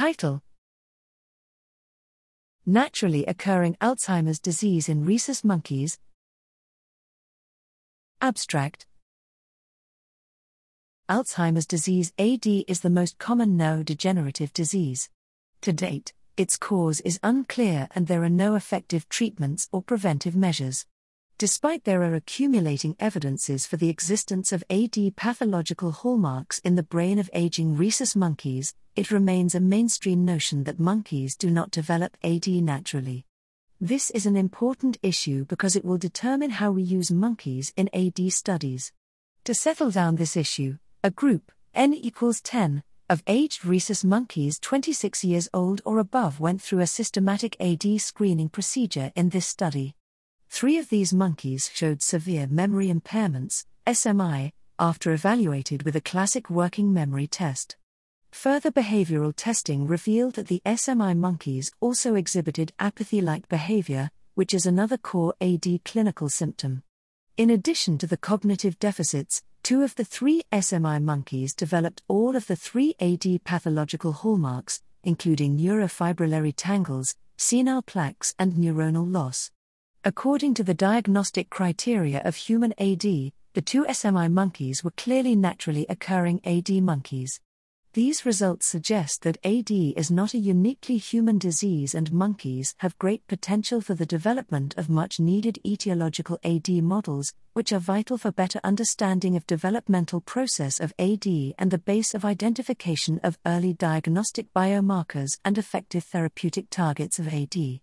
Title Naturally occurring Alzheimer's disease in rhesus monkeys. Abstract Alzheimer's disease AD is the most common neurodegenerative disease. To date, its cause is unclear and there are no effective treatments or preventive measures. Despite there are accumulating evidences for the existence of AD pathological hallmarks in the brain of aging rhesus monkeys, it remains a mainstream notion that monkeys do not develop AD naturally. This is an important issue because it will determine how we use monkeys in AD studies. To settle down this issue, a group, N equals 10, of aged rhesus monkeys 26 years old or above went through a systematic AD screening procedure in this study. Three of these monkeys showed severe memory impairments, SMI, after evaluated with a classic working memory test. Further behavioral testing revealed that the SMI monkeys also exhibited apathy like behavior, which is another core AD clinical symptom. In addition to the cognitive deficits, two of the three SMI monkeys developed all of the three AD pathological hallmarks, including neurofibrillary tangles, senile plaques, and neuronal loss. According to the diagnostic criteria of human AD, the two SMI monkeys were clearly naturally occurring AD monkeys. These results suggest that AD is not a uniquely human disease and monkeys have great potential for the development of much needed etiological AD models, which are vital for better understanding of developmental process of AD and the base of identification of early diagnostic biomarkers and effective therapeutic targets of AD.